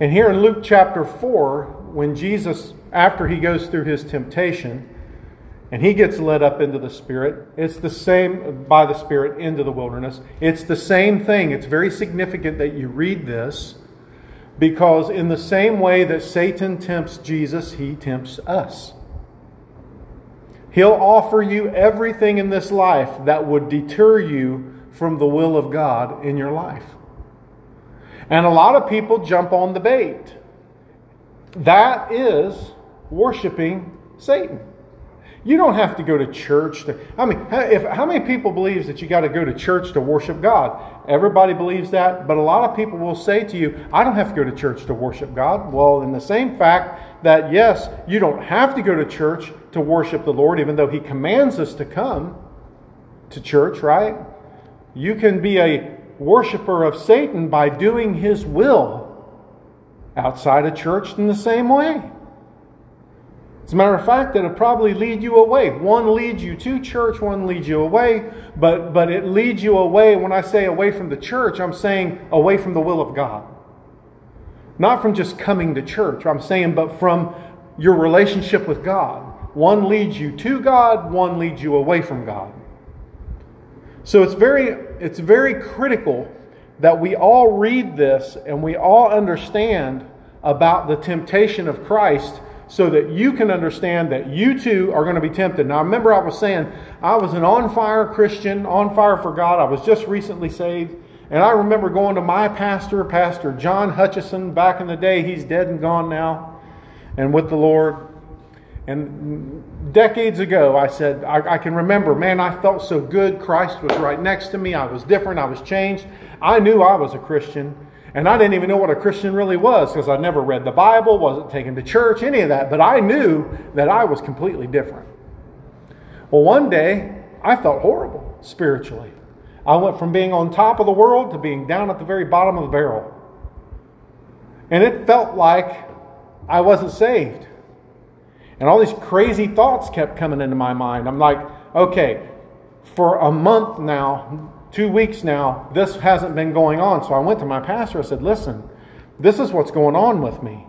And here in Luke chapter 4, when Jesus, after he goes through his temptation, and he gets led up into the Spirit. It's the same, by the Spirit, into the wilderness. It's the same thing. It's very significant that you read this because, in the same way that Satan tempts Jesus, he tempts us. He'll offer you everything in this life that would deter you from the will of God in your life. And a lot of people jump on the bait. That is worshiping Satan. You don't have to go to church to. I mean, if, how many people believes that you got to go to church to worship God? Everybody believes that, but a lot of people will say to you, "I don't have to go to church to worship God." Well, in the same fact that yes, you don't have to go to church to worship the Lord, even though He commands us to come to church, right? You can be a worshiper of Satan by doing His will outside of church in the same way. As a matter of fact, it'll probably lead you away. One leads you to church, one leads you away, but, but it leads you away. When I say away from the church, I'm saying away from the will of God. Not from just coming to church, I'm saying, but from your relationship with God. One leads you to God, one leads you away from God. So it's very, it's very critical that we all read this and we all understand about the temptation of Christ so that you can understand that you too are going to be tempted. Now, remember, I was saying I was an on fire Christian, on fire for God. I was just recently saved. And I remember going to my pastor, Pastor John Hutchison, back in the day. He's dead and gone now, and with the Lord. And decades ago, I said, I, I, can remember, man, I felt so good. Christ was right next to me. I was different. I was changed. I knew I was a Christian. And I didn't even know what a Christian really was because I never read the Bible, wasn't taken to church, any of that. But I knew that I was completely different. Well, one day, I felt horrible spiritually. I went from being on top of the world to being down at the very bottom of the barrel. And it felt like I wasn't saved. And all these crazy thoughts kept coming into my mind. I'm like, okay, for a month now, two weeks now, this hasn't been going on. So I went to my pastor. I said, Listen, this is what's going on with me.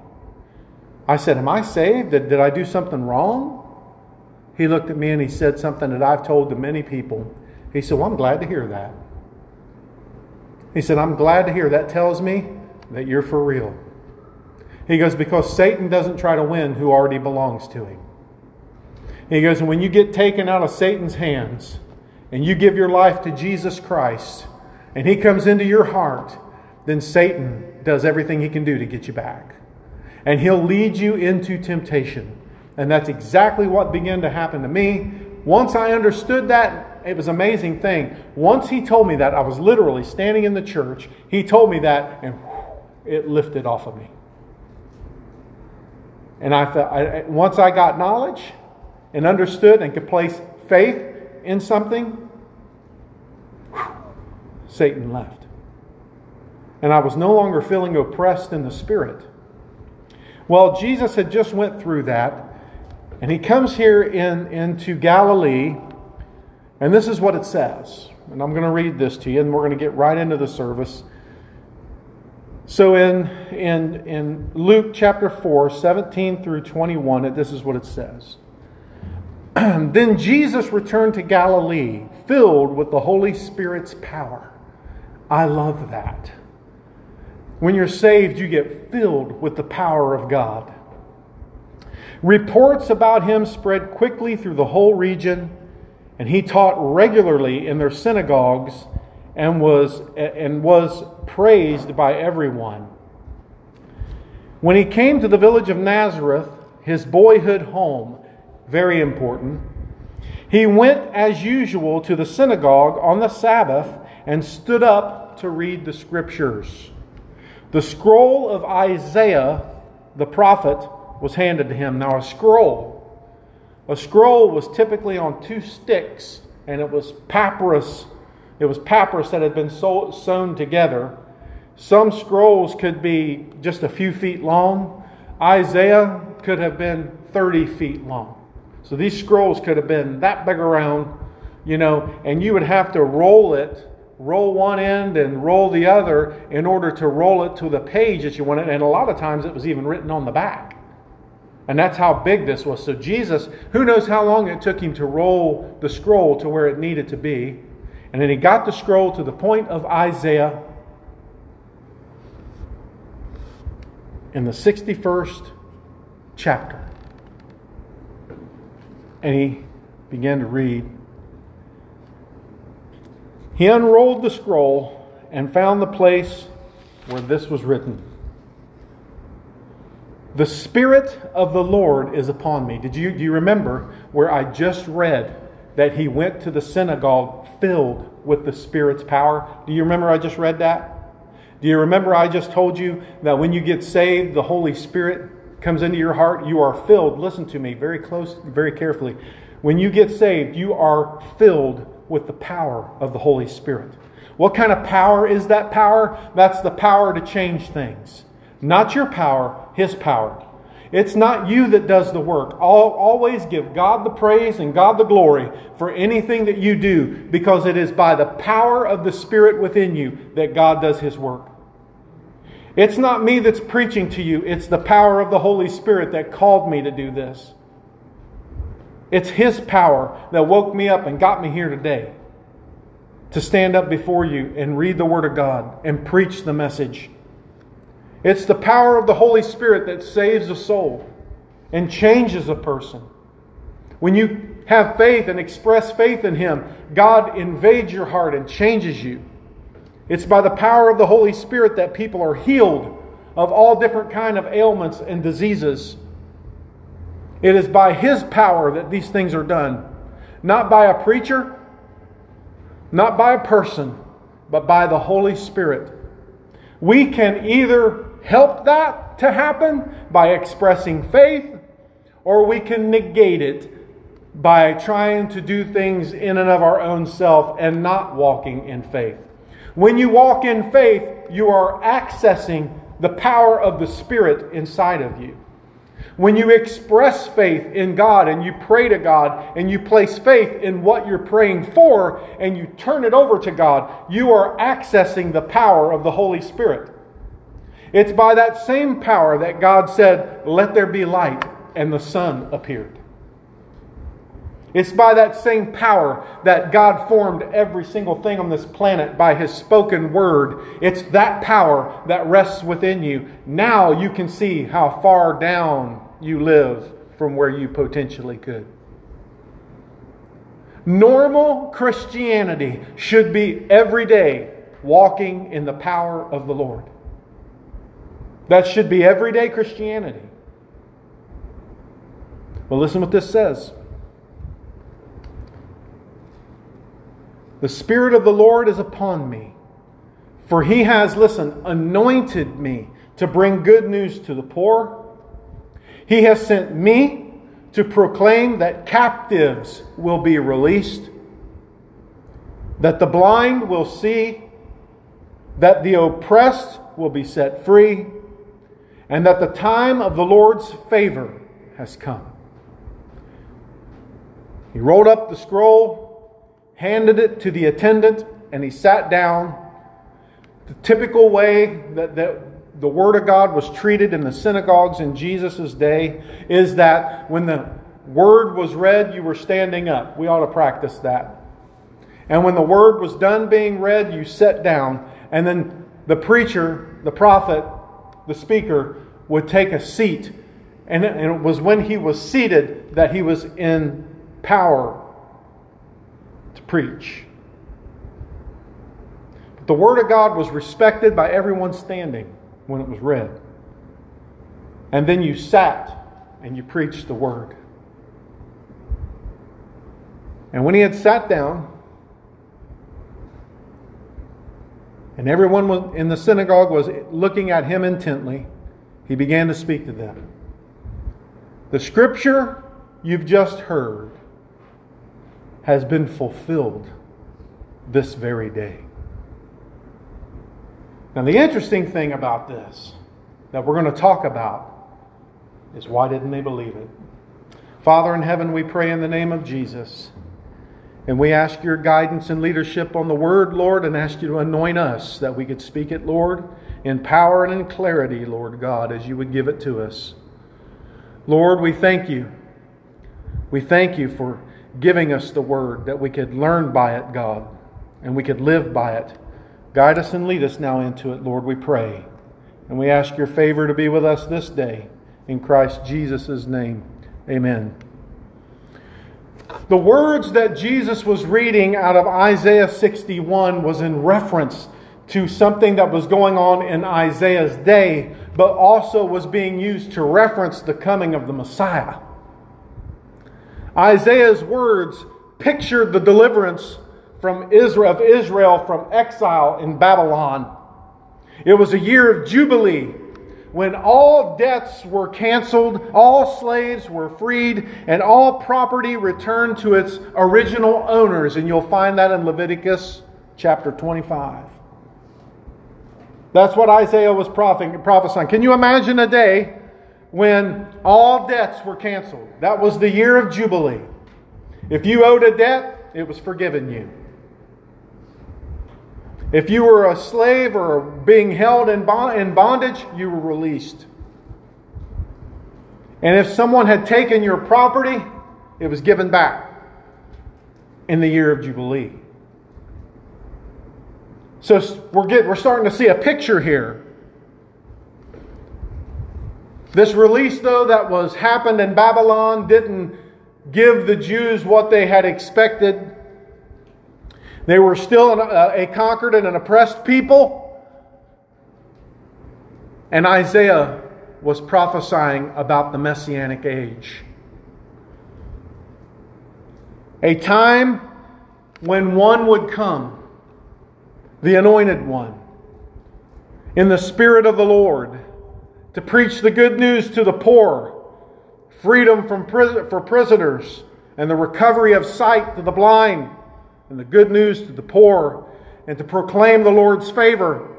I said, Am I saved? Did, did I do something wrong? He looked at me and he said something that I've told to many people. He said, Well, I'm glad to hear that. He said, I'm glad to hear that tells me that you're for real. He goes, Because Satan doesn't try to win who already belongs to him. He goes, And when you get taken out of Satan's hands, and you give your life to Jesus Christ and he comes into your heart, then Satan does everything he can do to get you back. And he'll lead you into temptation. And that's exactly what began to happen to me. Once I understood that, it was an amazing thing. Once he told me that, I was literally standing in the church. He told me that, and it lifted off of me. And I felt, I, once I got knowledge and understood and could place faith in something, Satan left. And I was no longer feeling oppressed in the spirit. Well, Jesus had just went through that, and he comes here in, into Galilee, and this is what it says. And I'm going to read this to you, and we're going to get right into the service. So in, in, in Luke chapter 4, 17 through 21, this is what it says. then Jesus returned to Galilee, filled with the Holy Spirit's power. I love that. When you're saved, you get filled with the power of God. Reports about him spread quickly through the whole region, and he taught regularly in their synagogues and was, and was praised by everyone. When he came to the village of Nazareth, his boyhood home, very important. He went as usual to the synagogue on the Sabbath and stood up to read the scriptures. The scroll of Isaiah, the prophet, was handed to him. Now, a scroll. A scroll was typically on two sticks, and it was papyrus. It was papyrus that had been sewn together. Some scrolls could be just a few feet long. Isaiah could have been 30 feet long. So these scrolls could have been that big around, you know, and you would have to roll it roll one end and roll the other in order to roll it to the page that you wanted. And a lot of times it was even written on the back. And that's how big this was. So, Jesus, who knows how long it took him to roll the scroll to where it needed to be. And then he got the scroll to the point of Isaiah in the 61st chapter. And he began to read. He unrolled the scroll and found the place where this was written. The Spirit of the Lord is upon me. Did you, do you remember where I just read that he went to the synagogue filled with the Spirit's power? Do you remember I just read that? Do you remember I just told you that when you get saved, the Holy Spirit comes into your heart? You are filled. Listen to me very close, very carefully. When you get saved, you are filled with the power of the Holy Spirit. What kind of power is that power? That's the power to change things. Not your power, His power. It's not you that does the work. Always give God the praise and God the glory for anything that you do because it is by the power of the Spirit within you that God does His work. It's not me that's preaching to you, it's the power of the Holy Spirit that called me to do this. It's His power that woke me up and got me here today to stand up before you and read the Word of God and preach the message. It's the power of the Holy Spirit that saves a soul and changes a person. When you have faith and express faith in Him, God invades your heart and changes you. It's by the power of the Holy Spirit that people are healed of all different kind of ailments and diseases. It is by His power that these things are done, not by a preacher, not by a person, but by the Holy Spirit. We can either help that to happen by expressing faith, or we can negate it by trying to do things in and of our own self and not walking in faith. When you walk in faith, you are accessing the power of the Spirit inside of you. When you express faith in God and you pray to God and you place faith in what you're praying for and you turn it over to God, you are accessing the power of the Holy Spirit. It's by that same power that God said, Let there be light, and the sun appeared. It's by that same power that God formed every single thing on this planet by His spoken word. It's that power that rests within you. Now you can see how far down you live from where you potentially could. Normal Christianity should be every day walking in the power of the Lord. That should be everyday Christianity. Well, listen what this says. The Spirit of the Lord is upon me, for he has, listen, anointed me to bring good news to the poor. He has sent me to proclaim that captives will be released, that the blind will see, that the oppressed will be set free and that the time of the Lord's favor has come. He rolled up the scroll, handed it to the attendant, and he sat down. The typical way that, that the Word of God was treated in the synagogues in Jesus' day is that when the Word was read, you were standing up. We ought to practice that. And when the Word was done being read, you sat down. And then the preacher, the prophet, the speaker would take a seat. And it was when he was seated that he was in power to preach. But the Word of God was respected by everyone standing when it was read. And then you sat and you preached the Word. And when he had sat down, and everyone in the synagogue was looking at him intently, he began to speak to them. The scripture you've just heard has been fulfilled this very day. Now, the interesting thing about this that we're going to talk about is why didn't they believe it? Father in heaven, we pray in the name of Jesus. And we ask your guidance and leadership on the word, Lord, and ask you to anoint us that we could speak it, Lord, in power and in clarity, Lord God, as you would give it to us. Lord, we thank you. We thank you for giving us the word that we could learn by it, God, and we could live by it. Guide us and lead us now into it, Lord, we pray. And we ask your favor to be with us this day. In Christ Jesus' name, amen. The words that Jesus was reading out of Isaiah 61 was in reference to something that was going on in Isaiah's day, but also was being used to reference the coming of the Messiah. Isaiah's words pictured the deliverance from Israel of Israel from exile in Babylon. It was a year of jubilee when all debts were canceled, all slaves were freed, and all property returned to its original owners. And you'll find that in Leviticus chapter 25. That's what Isaiah was prophesying. Can you imagine a day when all debts were canceled? That was the year of Jubilee. If you owed a debt, it was forgiven you. If you were a slave or being held in bondage, you were released. And if someone had taken your property, it was given back in the year of Jubilee. So we're, get, we're starting to see a picture here. This release, though, that was happened in Babylon didn't give the Jews what they had expected. They were still an, uh, a conquered and an oppressed people. And Isaiah was prophesying about the Messianic age. A time when one would come, the anointed one, in the Spirit of the Lord, to preach the good news to the poor, freedom from prison, for prisoners, and the recovery of sight to the blind and the good news to the poor and to proclaim the Lord's favor.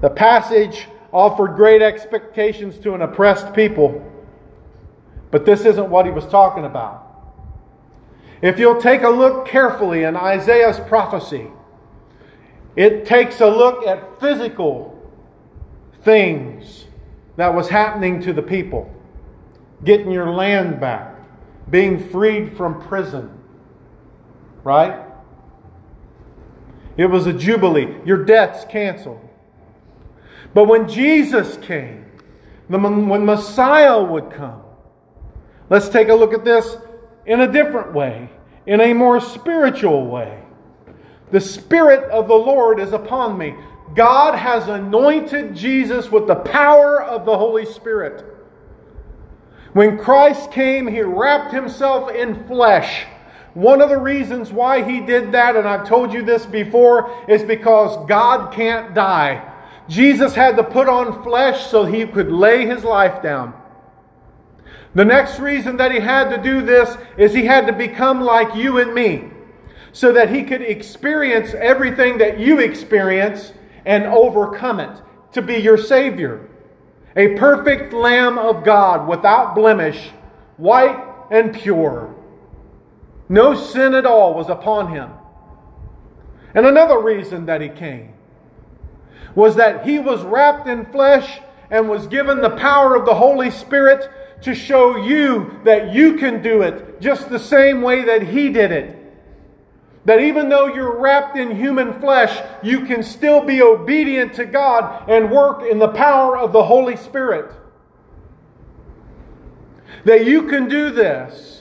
The passage offered great expectations to an oppressed people, but this isn't what he was talking about. If you'll take a look carefully in Isaiah's prophecy, it takes a look at physical things that was happening to the people getting your land back, being freed from prison, right? It was a jubilee. Your debt's canceled. But when Jesus came, when Messiah would come, let's take a look at this in a different way, in a more spiritual way. The Spirit of the Lord is upon me. God has anointed Jesus with the power of the Holy Spirit. When Christ came, he wrapped himself in flesh one of the reasons why he did that, and I've told you this before, is because God can't die. Jesus had to put on flesh so he could lay his life down. The next reason that he had to do this is he had to become like you and me so that he could experience everything that you experience and overcome it to be your Savior. A perfect Lamb of God without blemish, white and pure. No sin at all was upon him. And another reason that he came was that he was wrapped in flesh and was given the power of the Holy Spirit to show you that you can do it just the same way that he did it. That even though you're wrapped in human flesh, you can still be obedient to God and work in the power of the Holy Spirit. That you can do this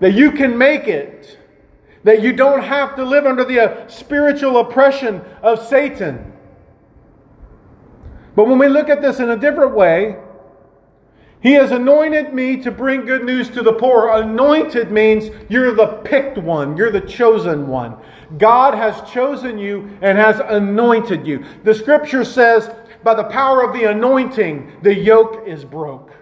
that you can make it, that you don't have to live under the uh, spiritual oppression of Satan. But when we look at this in a different way, he has anointed me to bring good news to the poor. Anointed means you're the picked one, you're the chosen one. God has chosen you and has anointed you. The scripture says, by the power of the anointing, the yoke is broke.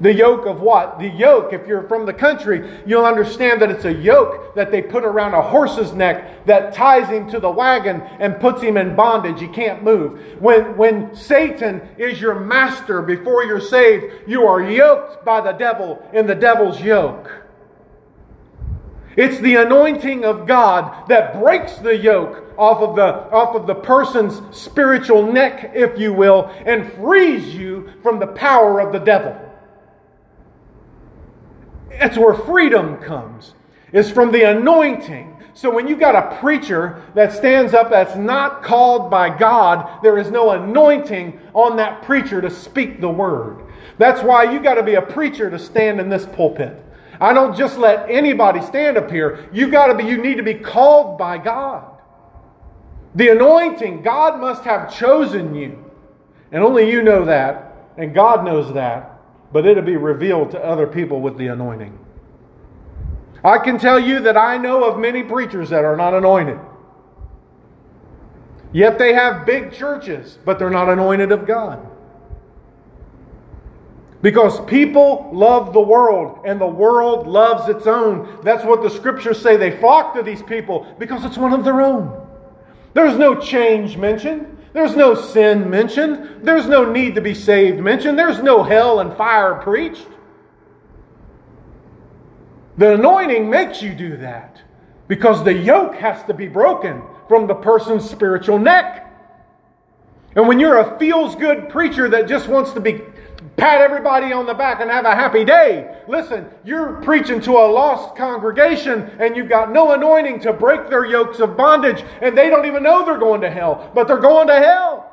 The yoke of what? The yoke, if you're from the country, you'll understand that it's a yoke that they put around a horse's neck that ties him to the wagon and puts him in bondage. He can't move. When, when Satan is your master before you're saved, you are yoked by the devil in the devil's yoke. It's the anointing of God that breaks the yoke off of the, off of the person's spiritual neck, if you will, and frees you from the power of the devil. That's where freedom comes, is from the anointing. So when you've got a preacher that stands up that's not called by God, there is no anointing on that preacher to speak the word. That's why you got to be a preacher to stand in this pulpit. I don't just let anybody stand up here. You got to be you need to be called by God. The anointing, God must have chosen you. And only you know that, and God knows that, but it'll be revealed to other people with the anointing. I can tell you that I know of many preachers that are not anointed. Yet they have big churches, but they're not anointed of God. Because people love the world and the world loves its own. That's what the scriptures say. They flock to these people because it's one of their own. There's no change mentioned. There's no sin mentioned. There's no need to be saved mentioned. There's no hell and fire preached. The anointing makes you do that because the yoke has to be broken from the person's spiritual neck. And when you're a feels good preacher that just wants to be pat everybody on the back and have a happy day. Listen, you're preaching to a lost congregation and you've got no anointing to break their yokes of bondage and they don't even know they're going to hell, but they're going to hell.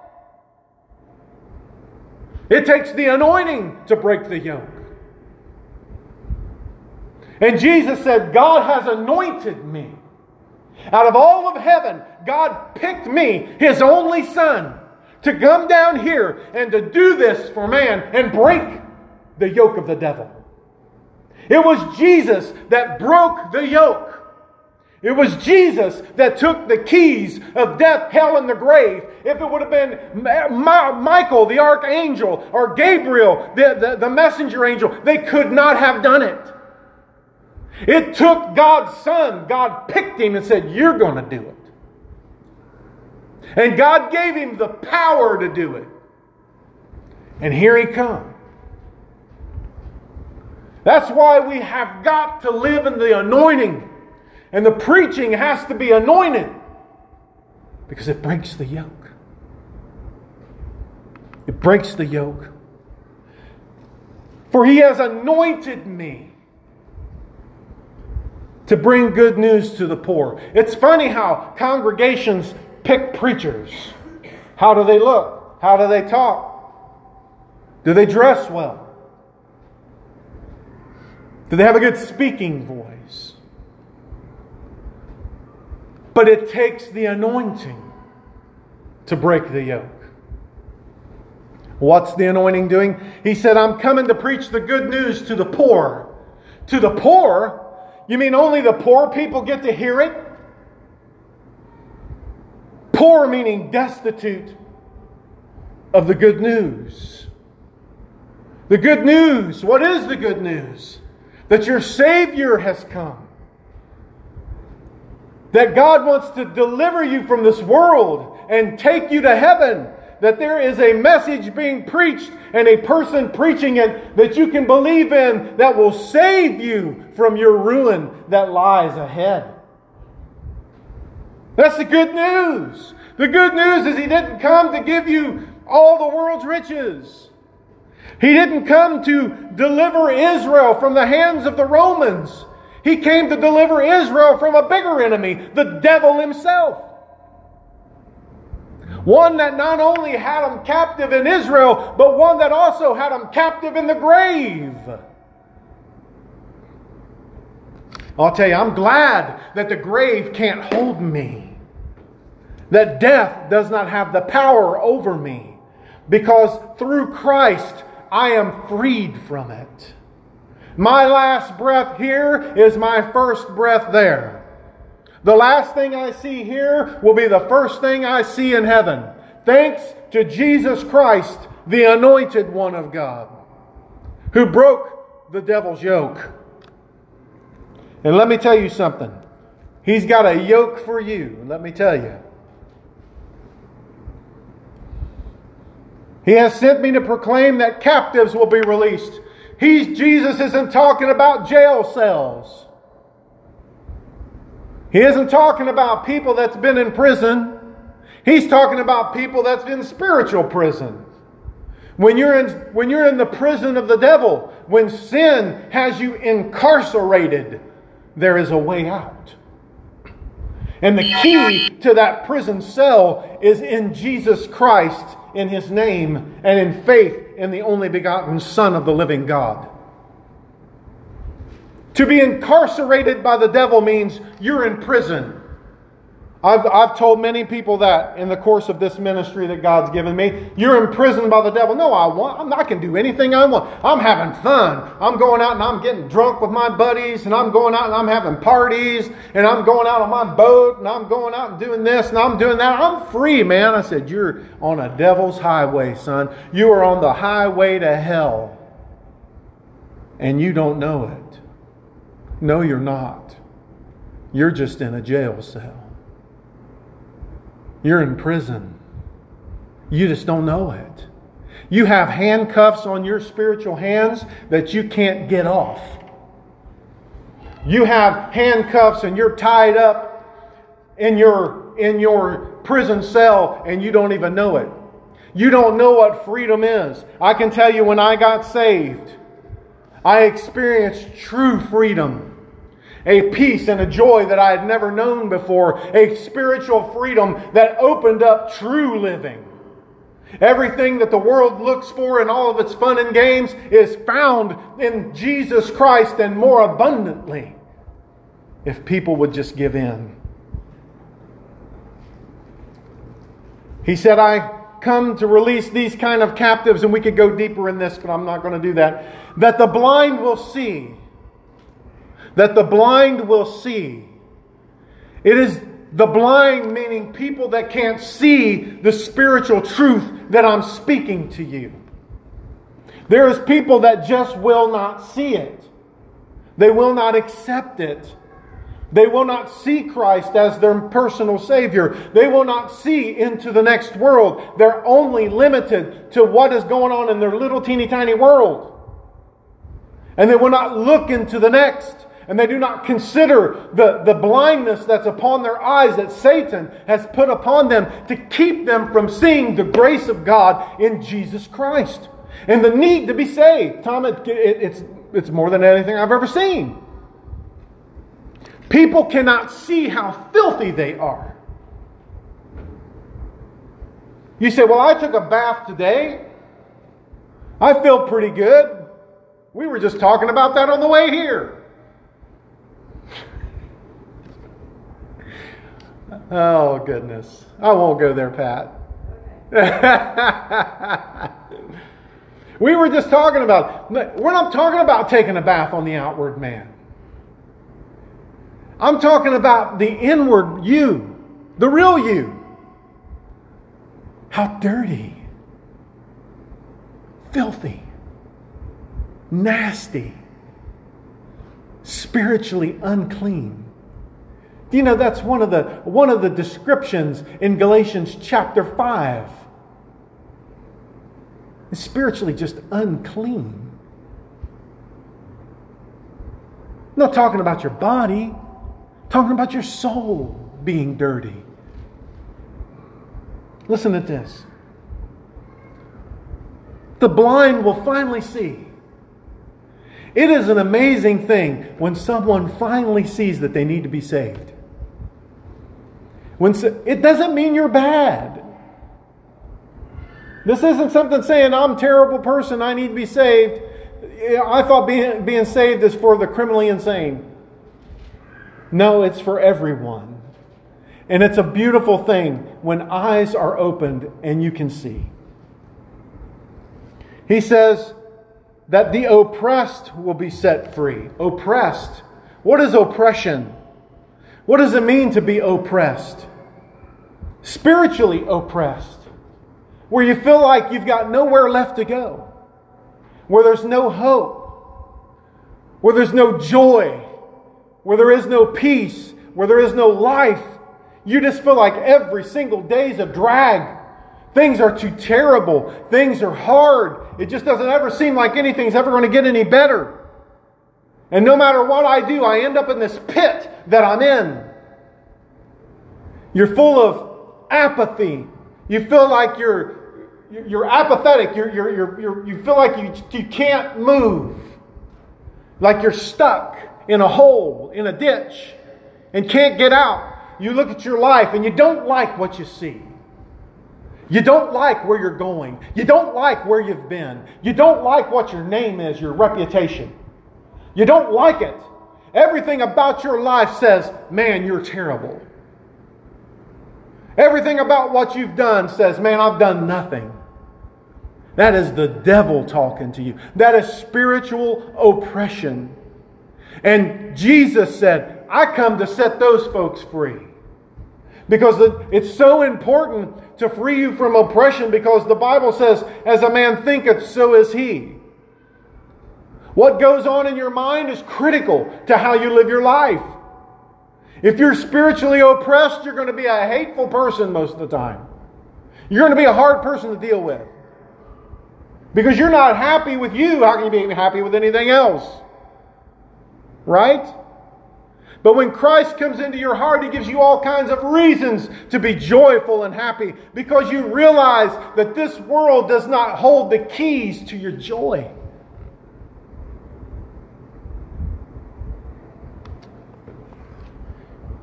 It takes the anointing to break the yoke. And Jesus said, God has anointed me. Out of all of heaven, God picked me, his only son to come down here and to do this for man and break the yoke of the devil. It was Jesus that broke the yoke. It was Jesus that took the keys of death, hell, and the grave. If it would have been Michael, the archangel, or Gabriel, the, the, the messenger angel, they could not have done it. It took God's Son. God picked him and said, You're going to do it. And God gave him the power to do it. And here he comes. That's why we have got to live in the anointing. And the preaching has to be anointed because it breaks the yoke. It breaks the yoke. For he has anointed me to bring good news to the poor. It's funny how congregations pick preachers. How do they look? How do they talk? Do they dress well? Do they have a good speaking voice? But it takes the anointing to break the yoke. What's the anointing doing? He said, I'm coming to preach the good news to the poor. To the poor? You mean only the poor people get to hear it? Poor meaning destitute of the good news. The good news. What is the good news? That your Savior has come. That God wants to deliver you from this world and take you to heaven. That there is a message being preached and a person preaching it that you can believe in that will save you from your ruin that lies ahead. That's the good news. The good news is He didn't come to give you all the world's riches. He didn't come to deliver Israel from the hands of the Romans. He came to deliver Israel from a bigger enemy, the devil himself. One that not only had them captive in Israel, but one that also had them captive in the grave. I'll tell you, I'm glad that the grave can't hold me. That death does not have the power over me. Because through Christ, I am freed from it. My last breath here is my first breath there. The last thing I see here will be the first thing I see in heaven. Thanks to Jesus Christ, the anointed one of God, who broke the devil's yoke. And let me tell you something. He's got a yoke for you. Let me tell you. He has sent me to proclaim that captives will be released. He's, Jesus isn't talking about jail cells. He isn't talking about people that's been in prison. He's talking about people that's in spiritual prison. When you're in when you're in the prison of the devil, when sin has you incarcerated, there is a way out. And the key to that prison cell is in Jesus Christ, in his name, and in faith in the only begotten Son of the living God. To be incarcerated by the devil means you're in prison. I've, I've told many people that in the course of this ministry that God's given me. You're imprisoned by the devil. No, I want. I'm, I can do anything I want. I'm having fun. I'm going out and I'm getting drunk with my buddies, and I'm going out and I'm having parties, and I'm going out on my boat, and I'm going out and doing this, and I'm doing that. I'm free, man. I said, You're on a devil's highway, son. You are on the highway to hell, and you don't know it. No, you're not. You're just in a jail cell. You're in prison. You just don't know it. You have handcuffs on your spiritual hands that you can't get off. You have handcuffs and you're tied up in your, in your prison cell and you don't even know it. You don't know what freedom is. I can tell you when I got saved, I experienced true freedom a peace and a joy that I had never known before, a spiritual freedom that opened up true living. Everything that the world looks for in all of its fun and games is found in Jesus Christ and more abundantly if people would just give in. He said, I come to release these kind of captives, and we could go deeper in this, but I'm not going to do that. That the blind will see that the blind will see. It is the blind, meaning people that can't see the spiritual truth that I'm speaking to you. There is people that just will not see it. They will not accept it. They will not see Christ as their personal Savior. They will not see into the next world. They're only limited to what is going on in their little teeny tiny world. And they will not look into the next and they do not consider the, the blindness that's upon their eyes that Satan has put upon them to keep them from seeing the grace of God in Jesus Christ and the need to be saved. Tom, it, it, it's, it's more than anything I've ever seen. People cannot see how filthy they are. You say, Well, I took a bath today. I feel pretty good. We were just talking about that on the way here. Oh, goodness. I won't go there, Pat. we were just talking about, we're not talking about taking a bath on the outward man. I'm talking about the inward you, the real you. How dirty, filthy, nasty, spiritually unclean you know that's one of the one of the descriptions in Galatians chapter 5? It's spiritually just unclean. I'm not talking about your body, talking about your soul being dirty. Listen to this. The blind will finally see. It is an amazing thing when someone finally sees that they need to be saved. When, it doesn't mean you're bad. This isn't something saying, I'm a terrible person, I need to be saved. I thought being, being saved is for the criminally insane. No, it's for everyone. And it's a beautiful thing when eyes are opened and you can see. He says that the oppressed will be set free. Oppressed. What is oppression? What does it mean to be oppressed? Spiritually oppressed, where you feel like you've got nowhere left to go, where there's no hope, where there's no joy, where there is no peace, where there is no life. You just feel like every single day is a drag. Things are too terrible. Things are hard. It just doesn't ever seem like anything's ever going to get any better. And no matter what I do, I end up in this pit that I'm in. You're full of apathy. You feel like you're, you're apathetic. You're, you're, you're, you're, you feel like you, you can't move. Like you're stuck in a hole, in a ditch, and can't get out. You look at your life and you don't like what you see. You don't like where you're going. You don't like where you've been. You don't like what your name is, your reputation. You don't like it. Everything about your life says, man, you're terrible. Everything about what you've done says, man, I've done nothing. That is the devil talking to you. That is spiritual oppression. And Jesus said, I come to set those folks free. Because it's so important to free you from oppression because the Bible says, as a man thinketh, so is he. What goes on in your mind is critical to how you live your life. If you're spiritually oppressed, you're going to be a hateful person most of the time. You're going to be a hard person to deal with. Because you're not happy with you, how can you be happy with anything else? Right? But when Christ comes into your heart, He gives you all kinds of reasons to be joyful and happy because you realize that this world does not hold the keys to your joy.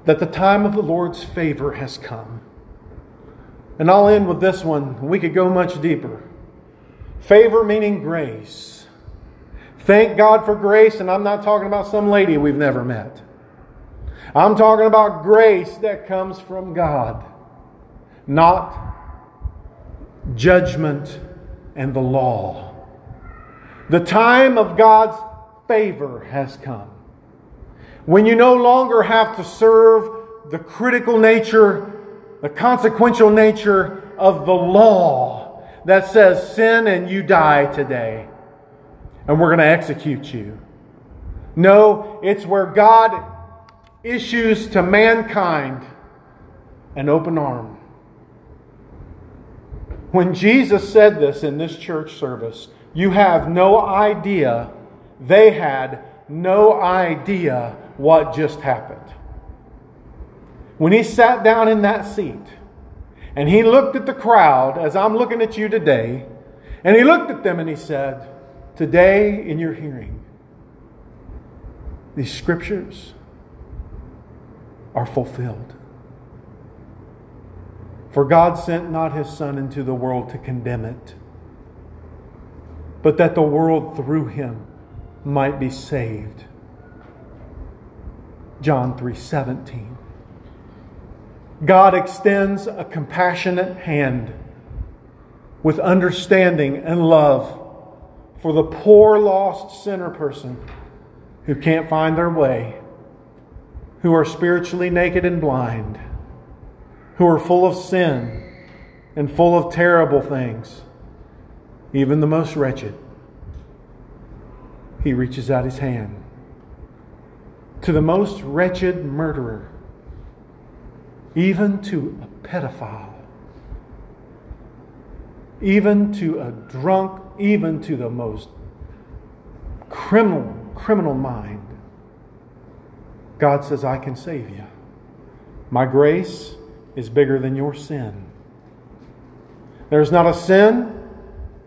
That the time of the Lord's favor has come. And I'll end with this one. We could go much deeper. Favor meaning grace. Thank God for grace, and I'm not talking about some lady we've never met. I'm talking about grace that comes from God, not judgment and the law. The time of God's favor has come. When you no longer have to serve the critical nature, the consequential nature of the law that says sin and you die today, and we're going to execute you. No, it's where God issues to mankind an open arm. When Jesus said this in this church service, you have no idea, they had no idea what just happened. When he sat down in that seat and he looked at the crowd as I'm looking at you today, and he looked at them and he said, Today in your hearing, these scriptures are fulfilled. For God sent not his Son into the world to condemn it, but that the world through him might be saved. John 3:17. God extends a compassionate hand with understanding and love for the poor lost sinner person who can't find their way who are spiritually naked and blind, who are full of sin and full of terrible things, even the most wretched. He reaches out his hand to the most wretched murderer, even to a pedophile, even to a drunk, even to the most criminal, criminal mind. God says, I can save you. My grace is bigger than your sin. There's not a sin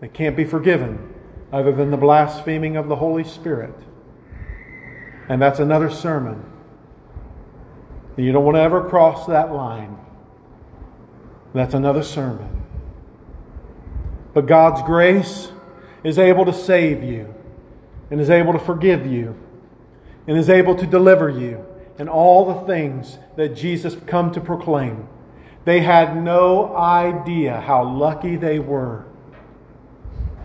that can't be forgiven other than the blaspheming of the Holy Spirit. And that's another sermon. You don't want to ever cross that line. That's another sermon. But God's grace is able to save you and is able to forgive you and is able to deliver you and all the things that Jesus come to proclaim. They had no idea how lucky they were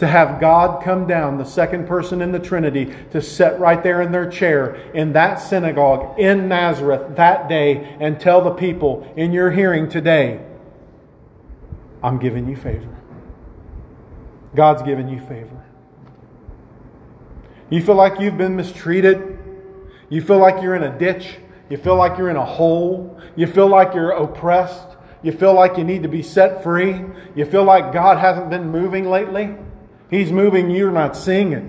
to have God come down, the second person in the Trinity, to sit right there in their chair in that synagogue in Nazareth that day and tell the people in your hearing today, I'm giving you favor. God's giving you favor. You feel like you've been mistreated you feel like you're in a ditch. You feel like you're in a hole. You feel like you're oppressed. You feel like you need to be set free. You feel like God hasn't been moving lately. He's moving, you're not seeing it.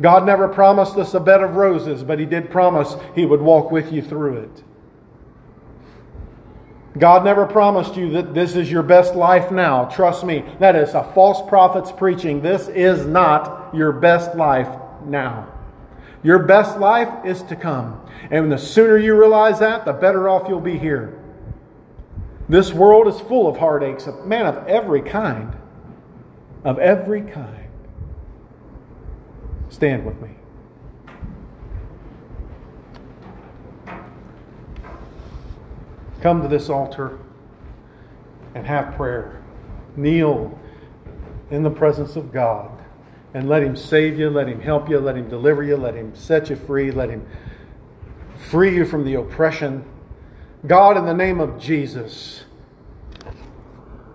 God never promised us a bed of roses, but He did promise He would walk with you through it. God never promised you that this is your best life now. Trust me, that is a false prophet's preaching. This is not your best life now. Your best life is to come. And the sooner you realize that, the better off you'll be here. This world is full of heartaches, of man, of every kind. Of every kind. Stand with me. Come to this altar and have prayer. Kneel in the presence of God and let Him save you, let Him help you, let Him deliver you, let Him set you free, let Him free you from the oppression. God, in the name of Jesus,